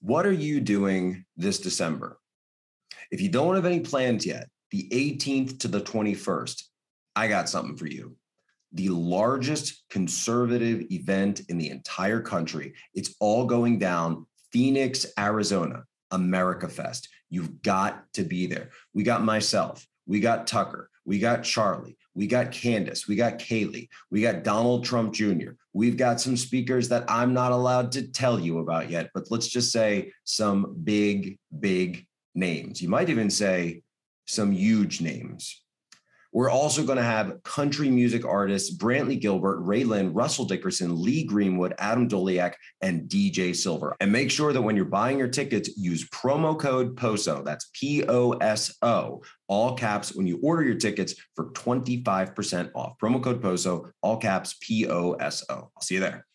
What are you doing this December? If you don't have any plans yet, the 18th to the 21st, I got something for you. The largest conservative event in the entire country. It's all going down Phoenix, Arizona, America Fest. You've got to be there. We got myself, we got Tucker, we got Charlie, we got Candace, we got Kaylee, we got Donald Trump Jr. We've got some speakers that I'm not allowed to tell you about yet, but let's just say some big, big names. You might even say some huge names. We're also going to have country music artists Brantley Gilbert, RaeLynn, Russell Dickerson, Lee Greenwood, Adam Doleac, and DJ Silver. And make sure that when you're buying your tickets, use promo code POSO. That's P O S O, all caps, when you order your tickets for 25% off. Promo code POSO, all caps P O S O. I'll see you there.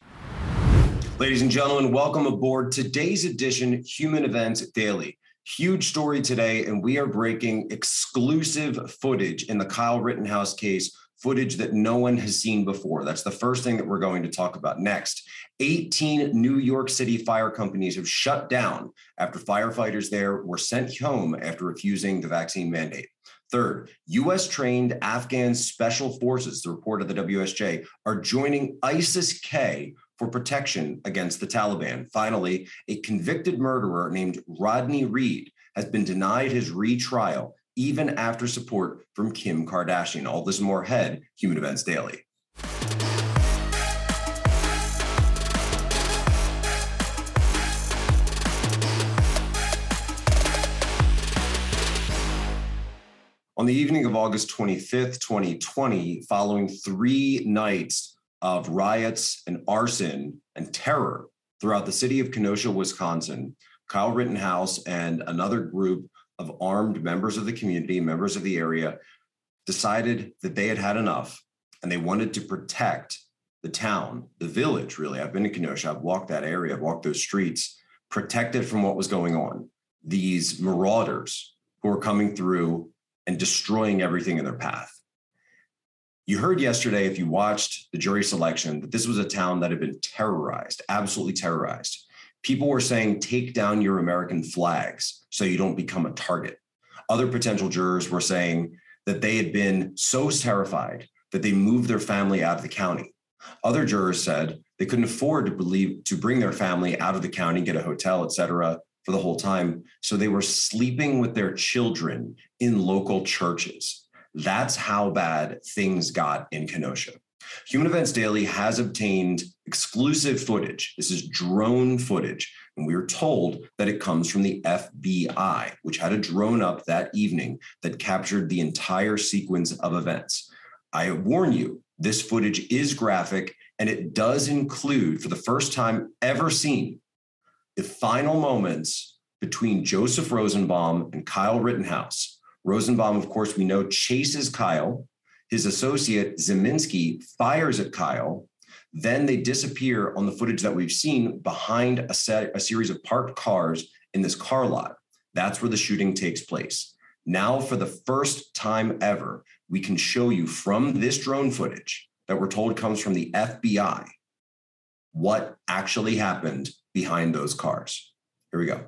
Ladies and gentlemen, welcome aboard today's edition Human Events Daily. Huge story today, and we are breaking exclusive footage in the Kyle Rittenhouse case, footage that no one has seen before. That's the first thing that we're going to talk about next. 18 New York City fire companies have shut down after firefighters there were sent home after refusing the vaccine mandate. Third, US trained Afghan special forces, the report of the WSJ, are joining ISIS K for protection against the Taliban. Finally, a convicted murderer named Rodney Reed has been denied his retrial even after support from Kim Kardashian. All this more ahead, Human Events Daily. On the evening of August 25th, 2020, following three nights of riots and arson and terror throughout the city of Kenosha, Wisconsin, Kyle Rittenhouse and another group of armed members of the community, members of the area, decided that they had had enough and they wanted to protect the town, the village, really. I've been to Kenosha, I've walked that area, I've walked those streets, protect it from what was going on. These marauders who are coming through and destroying everything in their path. You heard yesterday, if you watched the jury selection, that this was a town that had been terrorized, absolutely terrorized. People were saying, take down your American flags so you don't become a target. Other potential jurors were saying that they had been so terrified that they moved their family out of the county. Other jurors said they couldn't afford to believe to bring their family out of the county, get a hotel, et cetera, for the whole time. So they were sleeping with their children in local churches. That's how bad things got in Kenosha. Human Events Daily has obtained exclusive footage. This is drone footage. And we were told that it comes from the FBI, which had a drone up that evening that captured the entire sequence of events. I warn you, this footage is graphic and it does include, for the first time ever seen, the final moments between Joseph Rosenbaum and Kyle Rittenhouse Rosenbaum, of course, we know chases Kyle. His associate Ziminski fires at Kyle. Then they disappear on the footage that we've seen behind a, set, a series of parked cars in this car lot. That's where the shooting takes place. Now, for the first time ever, we can show you from this drone footage that we're told comes from the FBI what actually happened behind those cars. Here we go.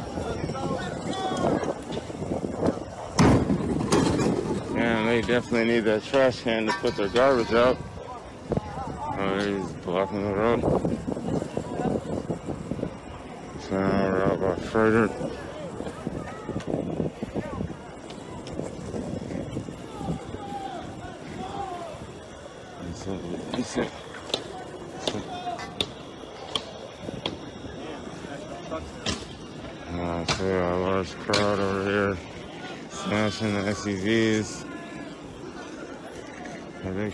they definitely need that trash can to put their garbage out. Oh, he's blocking the road. So now we're out by Frederick. Uh, so a large crowd over here smashing the SUVs. I think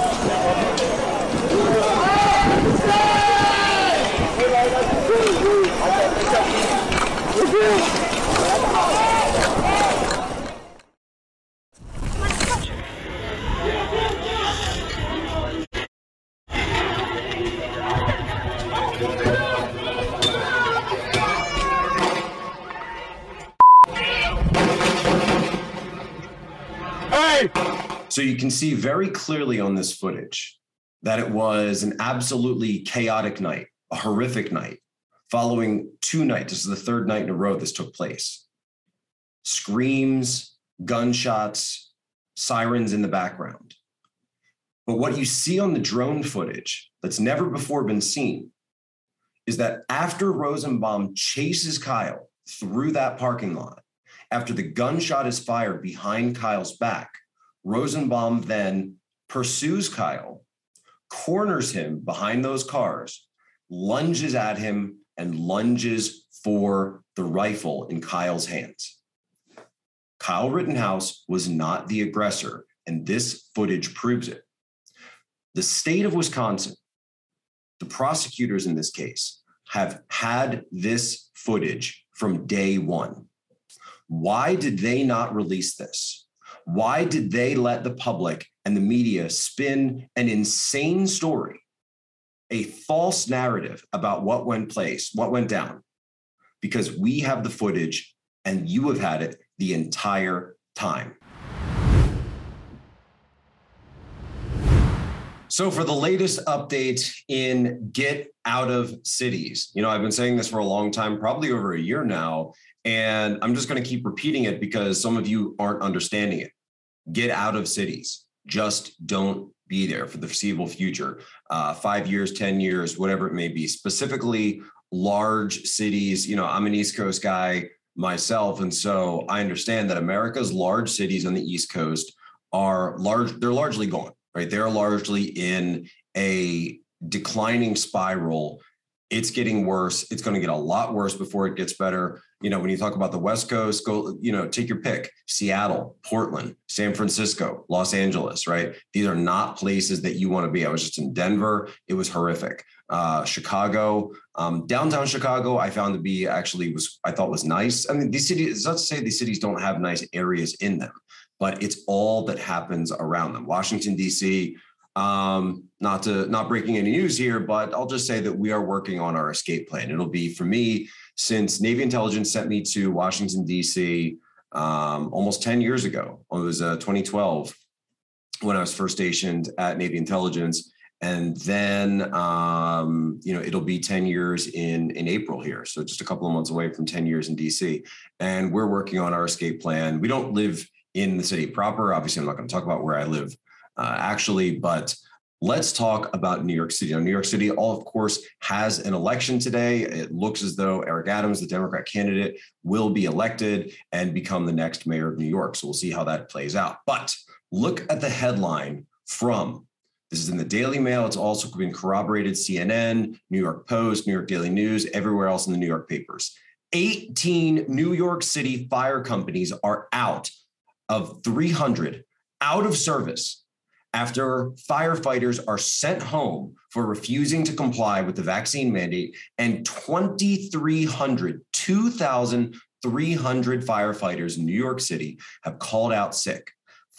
So you can see very clearly on this footage that it was an absolutely chaotic night, a horrific night, following two nights. This is the third night in a row this took place. Screams, gunshots, sirens in the background. But what you see on the drone footage that's never before been seen is that after Rosenbaum chases Kyle through that parking lot, after the gunshot is fired behind Kyle's back, Rosenbaum then pursues Kyle, corners him behind those cars, lunges at him, and lunges for the rifle in Kyle's hands. Kyle Rittenhouse was not the aggressor, and this footage proves it. The state of Wisconsin, the prosecutors in this case, have had this footage from day one. Why did they not release this? Why did they let the public and the media spin an insane story, a false narrative about what went place, what went down? Because we have the footage and you have had it the entire time. So, for the latest update in Get Out of Cities, you know, I've been saying this for a long time, probably over a year now, and I'm just going to keep repeating it because some of you aren't understanding it. Get out of cities. Just don't be there for the foreseeable future. Uh, five years, 10 years, whatever it may be. Specifically, large cities. You know, I'm an East Coast guy myself. And so I understand that America's large cities on the East Coast are large, they're largely gone, right? They're largely in a declining spiral it's getting worse. It's going to get a lot worse before it gets better. You know, when you talk about the West Coast, go, you know, take your pick Seattle, Portland, San Francisco, Los Angeles, right? These are not places that you want to be. I was just in Denver. It was horrific. Uh, Chicago, um, downtown Chicago, I found to be actually was, I thought was nice. I mean, these cities, not to say these cities don't have nice areas in them, but it's all that happens around them. Washington, D.C., um, not to not breaking any news here, but I'll just say that we are working on our escape plan. It'll be for me since Navy intelligence sent me to Washington D.C. Um, almost 10 years ago. It was uh, 2012 when I was first stationed at Navy intelligence, and then um, you know it'll be 10 years in in April here. So just a couple of months away from 10 years in D.C. And we're working on our escape plan. We don't live in the city proper. Obviously, I'm not going to talk about where I live uh, actually. But let's talk about New York City. Now, New York City, all of course, has an election today. It looks as though Eric Adams, the Democrat candidate, will be elected and become the next mayor of New York. So we'll see how that plays out. But look at the headline from this is in the Daily Mail. It's also been corroborated CNN, New York Post, New York Daily News, everywhere else in the New York papers. 18 New York City fire companies are out of 300 out of service after firefighters are sent home for refusing to comply with the vaccine mandate, and 2,300, 2,300 firefighters in New York City have called out sick.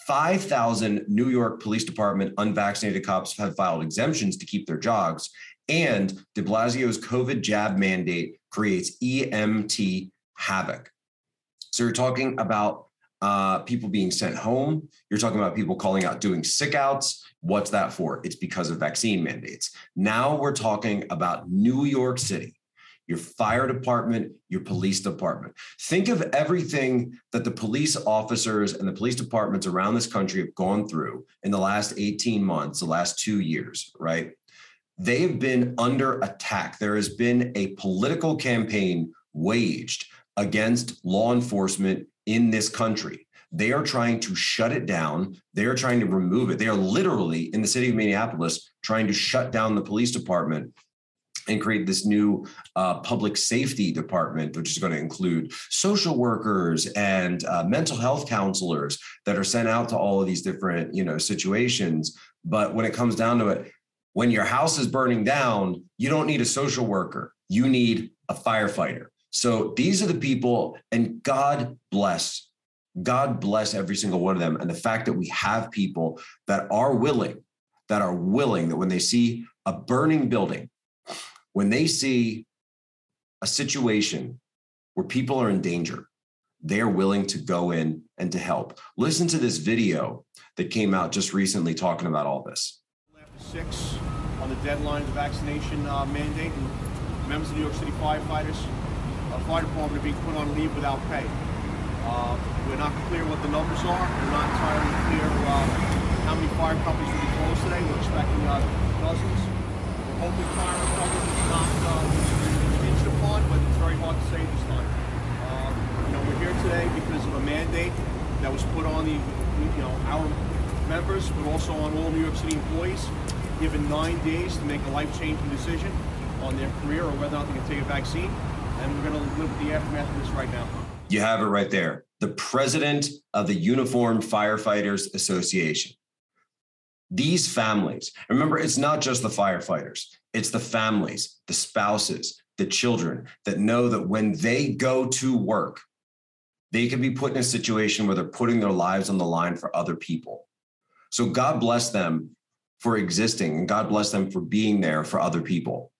5,000 New York Police Department unvaccinated cops have filed exemptions to keep their jobs. And de Blasio's COVID jab mandate creates EMT havoc. So you're talking about uh, people being sent home. You're talking about people calling out doing sick outs. What's that for? It's because of vaccine mandates. Now we're talking about New York City, your fire department, your police department. Think of everything that the police officers and the police departments around this country have gone through in the last 18 months, the last two years, right? They've been under attack. There has been a political campaign waged against law enforcement in this country. They are trying to shut it down. They are trying to remove it. They are literally in the city of Minneapolis trying to shut down the police department and create this new uh, public safety department, which is going to include social workers and uh, mental health counselors that are sent out to all of these different, you know, situations But when it comes down to it, when your house is burning down, you don't need a social worker. You need a firefighter. So these are the people, and God bless, God bless every single one of them. And the fact that we have people that are willing, that are willing, that when they see a burning building, when they see a situation where people are in danger, they're willing to go in and to help. Listen to this video that came out just recently talking about all this. Six on the deadline, the vaccination uh, mandate, and members of New York City firefighters, fire department are being put on leave without pay. Uh, we're not clear what the numbers are. We're not entirely clear uh, how many fire companies will be closed today. We're expecting uh, dozens. We're hoping fire recovery is not uh, upon, but it's very hard to say this time. Uh, you know, we're here today because of a mandate that was put on the, you know, our members, but also on all New York City employees, given nine days to make a life-changing decision on their career or whether or not they can take a vaccine. And we're going to live with the aftermath of this right now. You have it right there. The president of the Uniformed Firefighters Association. These families, remember, it's not just the firefighters, it's the families, the spouses, the children that know that when they go to work, they can be put in a situation where they're putting their lives on the line for other people. So God bless them for existing and God bless them for being there for other people.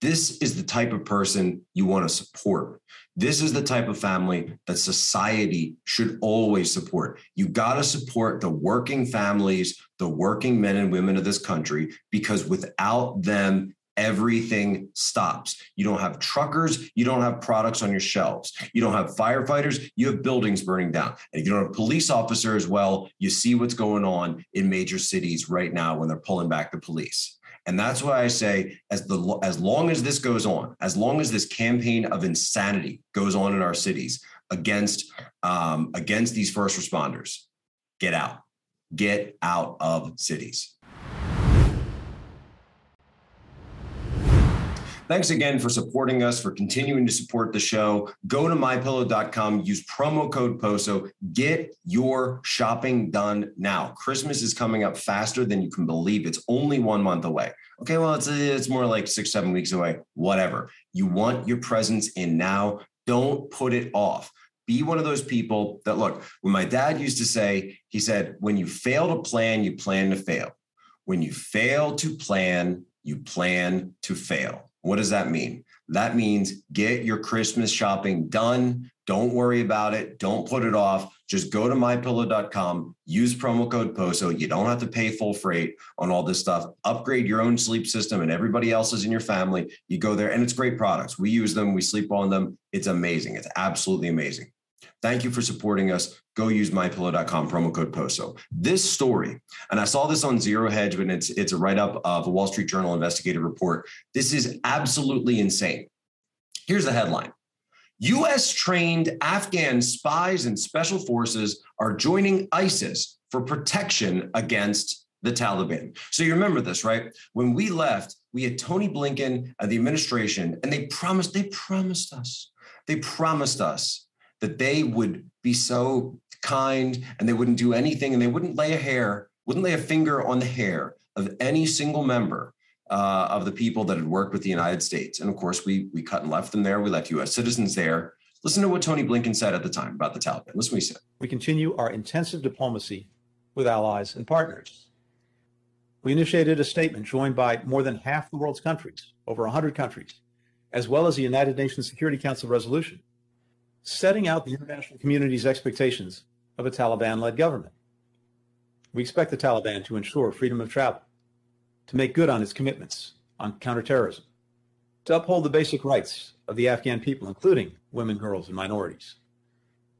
This is the type of person you want to support. This is the type of family that society should always support. You got to support the working families, the working men and women of this country, because without them, everything stops. You don't have truckers, you don't have products on your shelves, you don't have firefighters, you have buildings burning down. And if you don't have police officer as well, you see what's going on in major cities right now when they're pulling back the police. And that's why I say, as the as long as this goes on, as long as this campaign of insanity goes on in our cities against um, against these first responders, get out, get out of cities. Thanks again for supporting us, for continuing to support the show. Go to mypillow.com, use promo code POSO, get your shopping done now. Christmas is coming up faster than you can believe. It's only one month away. Okay, well, it's, it's more like six, seven weeks away, whatever. You want your presents in now. Don't put it off be one of those people that look when my dad used to say he said when you fail to plan you plan to fail when you fail to plan you plan to fail what does that mean? That means get your Christmas shopping done. Don't worry about it. Don't put it off. Just go to mypillow.com, use promo code POSO. You don't have to pay full freight on all this stuff. Upgrade your own sleep system and everybody else's in your family. You go there and it's great products. We use them, we sleep on them. It's amazing. It's absolutely amazing. Thank you for supporting us. Go use mypillow.com promo code POSO. This story, and I saw this on Zero Hedge when it's it's a write-up of uh, a Wall Street Journal investigative report. This is absolutely insane. Here's the headline. US trained Afghan spies and special forces are joining ISIS for protection against the Taliban. So you remember this, right? When we left, we had Tony Blinken and the administration, and they promised, they promised us, they promised us that they would be so kind and they wouldn't do anything and they wouldn't lay a hair, wouldn't lay a finger on the hair of any single member uh, of the people that had worked with the United States. And of course, we we cut and left them there. We left U.S. citizens there. Listen to what Tony Blinken said at the time about the Taliban. Listen he said. We continue our intensive diplomacy with allies and partners. We initiated a statement joined by more than half the world's countries, over 100 countries, as well as the United Nations Security Council resolution setting out the international community's expectations of a Taliban led government. We expect the Taliban to ensure freedom of travel, to make good on its commitments on counterterrorism, to uphold the basic rights of the Afghan people, including women, girls, and minorities,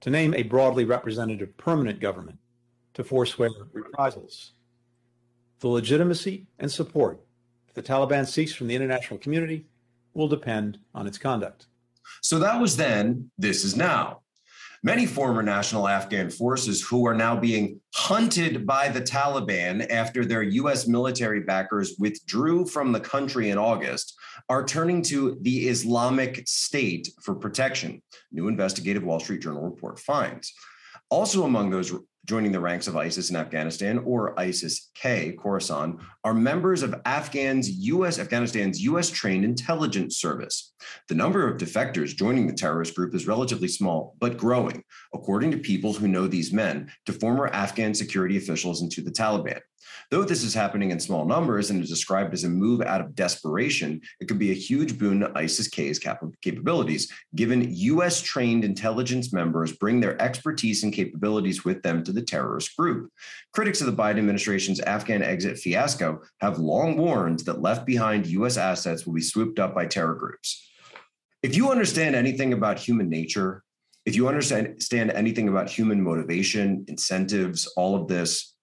to name a broadly representative permanent government to forswear reprisals. The legitimacy and support the Taliban seeks from the international community will depend on its conduct. So that was then, this is now. Many former national Afghan forces who are now being hunted by the Taliban after their US military backers withdrew from the country in August are turning to the Islamic State for protection, new investigative Wall Street Journal report finds. Also, among those joining the ranks of ISIS in Afghanistan or ISIS K, Khorasan, are members of Afghan's US, Afghanistan's US trained intelligence service. The number of defectors joining the terrorist group is relatively small, but growing, according to people who know these men, to former Afghan security officials and to the Taliban. Though this is happening in small numbers and is described as a move out of desperation, it could be a huge boon to ISIS K's cap- capabilities, given US trained intelligence members bring their expertise and capabilities with them to the terrorist group. Critics of the Biden administration's Afghan exit fiasco have long warned that left behind US assets will be swooped up by terror groups. If you understand anything about human nature, if you understand anything about human motivation, incentives, all of this,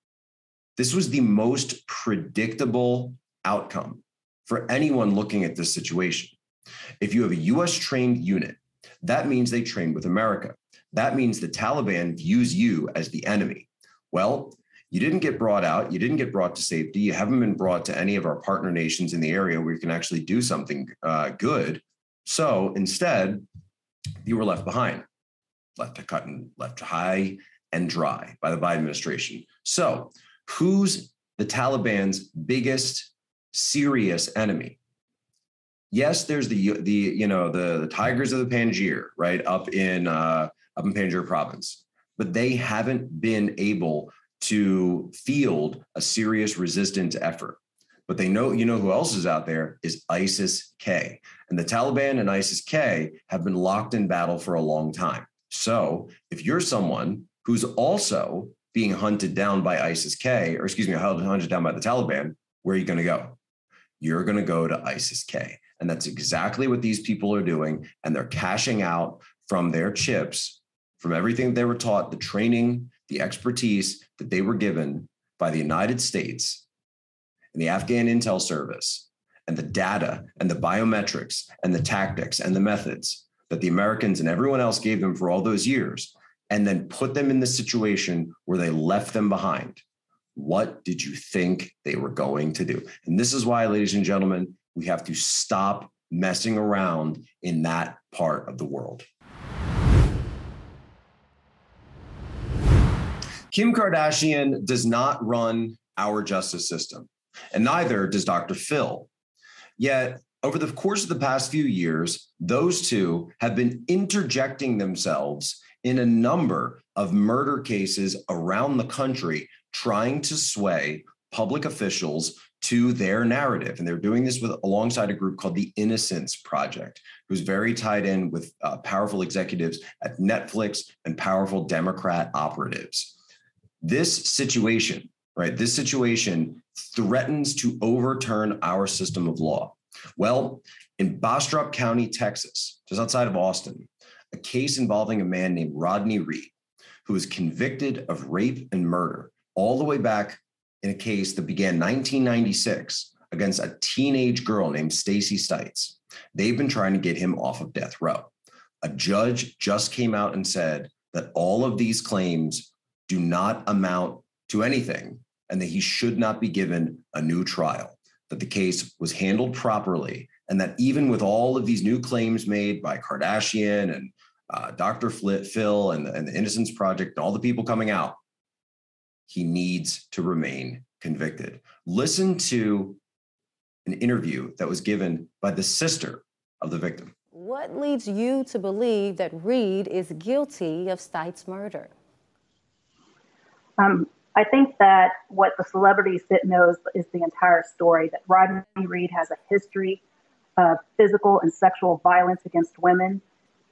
this was the most predictable outcome for anyone looking at this situation. If you have a US trained unit, that means they train with America. That means the Taliban views you as the enemy. Well, you didn't get brought out. You didn't get brought to safety. You haven't been brought to any of our partner nations in the area where you can actually do something uh, good. So instead, you were left behind, left to cut and left to high and dry by the Biden administration. So who's the Taliban's biggest serious enemy? Yes, there's the the you know the, the tigers of the Panjshir right up in uh, up in Panjshir province, but they haven't been able to field a serious resistance effort. But they know, you know, who else is out there is ISIS K. And the Taliban and ISIS K have been locked in battle for a long time. So if you're someone who's also being hunted down by ISIS K, or excuse me, hunted down by the Taliban, where are you going to go? You're going to go to ISIS K. And that's exactly what these people are doing. And they're cashing out from their chips, from everything they were taught, the training, the expertise that they were given by the United States and the Afghan intel service, and the data and the biometrics and the tactics and the methods that the Americans and everyone else gave them for all those years and then put them in the situation where they left them behind. What did you think they were going to do? And this is why, ladies and gentlemen, we have to stop messing around in that part of the world. Kim Kardashian does not run our justice system, and neither does Dr. Phil. Yet, over the course of the past few years, those two have been interjecting themselves in a number of murder cases around the country trying to sway public officials to their narrative. And they're doing this with alongside a group called the innocence project who's very tied in with uh, powerful executives at netflix and powerful democrat operatives. This situation right this situation threatens to overturn our system of law. Well in bastrop county texas just outside of austin a case involving a man named Rodney Reed, who was convicted of rape and murder all the way back in a case that began 1996 against a teenage girl named Stacy Stites. They've been trying to get him off of death row. A judge just came out and said that all of these claims do not amount to anything and that he should not be given a new trial, that the case was handled properly, and that even with all of these new claims made by Kardashian and uh, Dr. Phil and the, and the Innocence Project, and all the people coming out, he needs to remain convicted. Listen to an interview that was given by the sister of the victim. What leads you to believe that Reed is guilty of Stites' murder? Um, I think that what the celebrities didn't know is, is the entire story that Rodney Reed has a history of physical and sexual violence against women.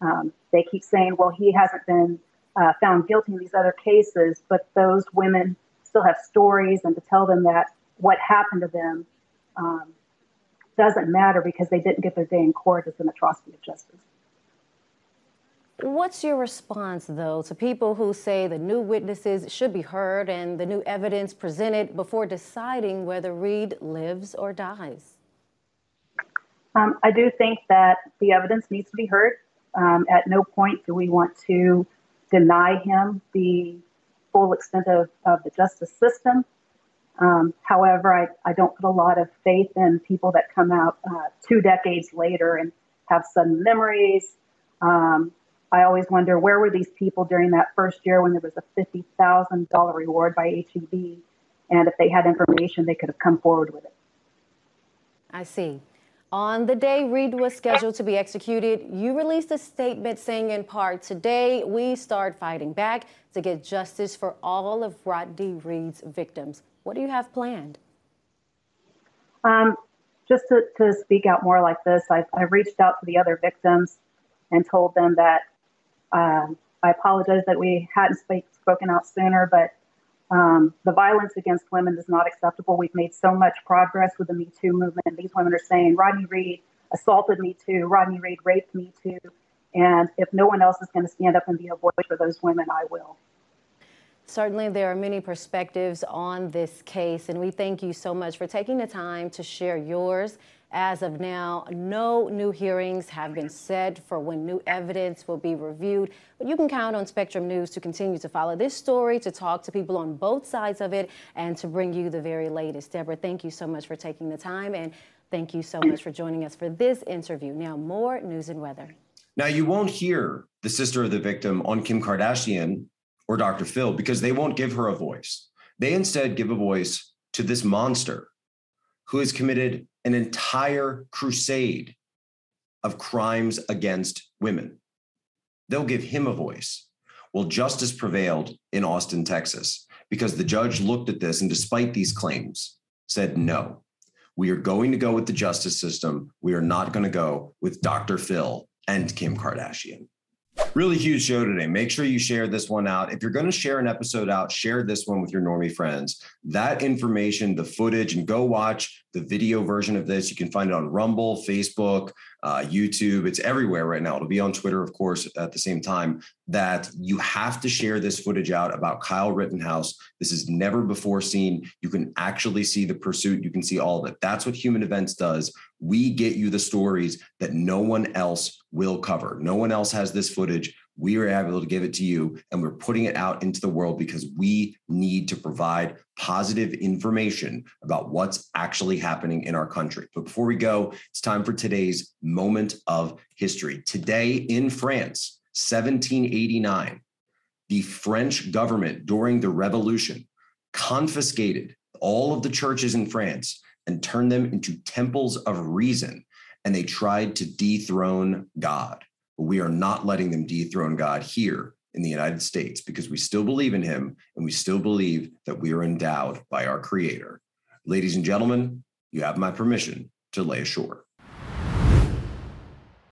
Um, they keep saying, well, he hasn't been uh, found guilty in these other cases, but those women still have stories, and to tell them that what happened to them um, doesn't matter because they didn't get their day in court is an atrocity of justice. What's your response, though, to people who say the new witnesses should be heard and the new evidence presented before deciding whether Reed lives or dies? Um, I do think that the evidence needs to be heard. Um, at no point do we want to deny him the full extent of, of the justice system. Um, however, I, I don't put a lot of faith in people that come out uh, two decades later and have sudden memories, um, I always wonder where were these people during that first year when there was a $50,000 reward by HEB? And if they had information, they could have come forward with it. I see. On the day Reed was scheduled to be executed, you released a statement saying, in part, today we start fighting back to get justice for all of Rodney Reed's victims. What do you have planned? Um, just to, to speak out more like this, I've, I've reached out to the other victims and told them that um, I apologize that we hadn't spoken out sooner, but um, the violence against women is not acceptable. We've made so much progress with the Me Too movement. These women are saying Rodney Reed assaulted me too, Rodney Reed raped me too. And if no one else is going to stand up and be a voice for those women, I will. Certainly, there are many perspectives on this case, and we thank you so much for taking the time to share yours. As of now, no new hearings have been set for when new evidence will be reviewed, but you can count on Spectrum News to continue to follow this story, to talk to people on both sides of it, and to bring you the very latest. Deborah, thank you so much for taking the time, and thank you so much for joining us for this interview. Now, more news and weather. Now, you won't hear the sister of the victim on Kim Kardashian or Dr. Phil because they won't give her a voice. They instead give a voice to this monster who has committed an entire crusade of crimes against women. They'll give him a voice. Well, justice prevailed in Austin, Texas, because the judge looked at this and, despite these claims, said, no, we are going to go with the justice system. We are not going to go with Dr. Phil and Kim Kardashian. Really huge show today. Make sure you share this one out. If you're going to share an episode out, share this one with your normie friends. That information, the footage, and go watch the video version of this. You can find it on Rumble, Facebook, uh, YouTube. It's everywhere right now. It'll be on Twitter, of course, at the same time. That you have to share this footage out about Kyle Rittenhouse. This is never before seen. You can actually see the pursuit. You can see all of it. That's what Human Events does. We get you the stories that no one else will cover. No one else has this footage. We are able to give it to you, and we're putting it out into the world because we need to provide positive information about what's actually happening in our country. But before we go, it's time for today's moment of history. Today in France, 1789, the French government during the revolution confiscated all of the churches in France and turned them into temples of reason and they tried to dethrone God. But we are not letting them dethrone God here in the United States because we still believe in him and we still believe that we are endowed by our creator. Ladies and gentlemen, you have my permission to lay ashore.